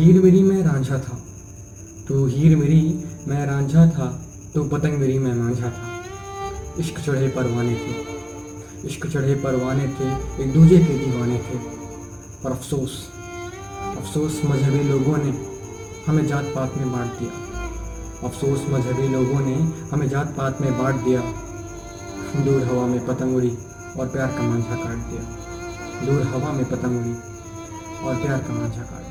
हीर मेरी मैं रांझा था। तो हीर मेरी मैं रांझा था तो पतंग मेरी मैं मांझा था। इश्क चढ़े परवाने थे। इश्क चढ़े परवाने थे, एक दूजे के दीवाने थे। पर अफसोस अफसोस मजहबी लोगों ने हमें जात पात में बांट दिया। अफसोस मजहबी लोगों ने हमें जात पात में बांट दिया। दूर हवा में पतंग उड़ी और प्यार का मांझा काट दिया। दूर हवा में पतंग उड़ी और प्यार का मांझा काट दिया।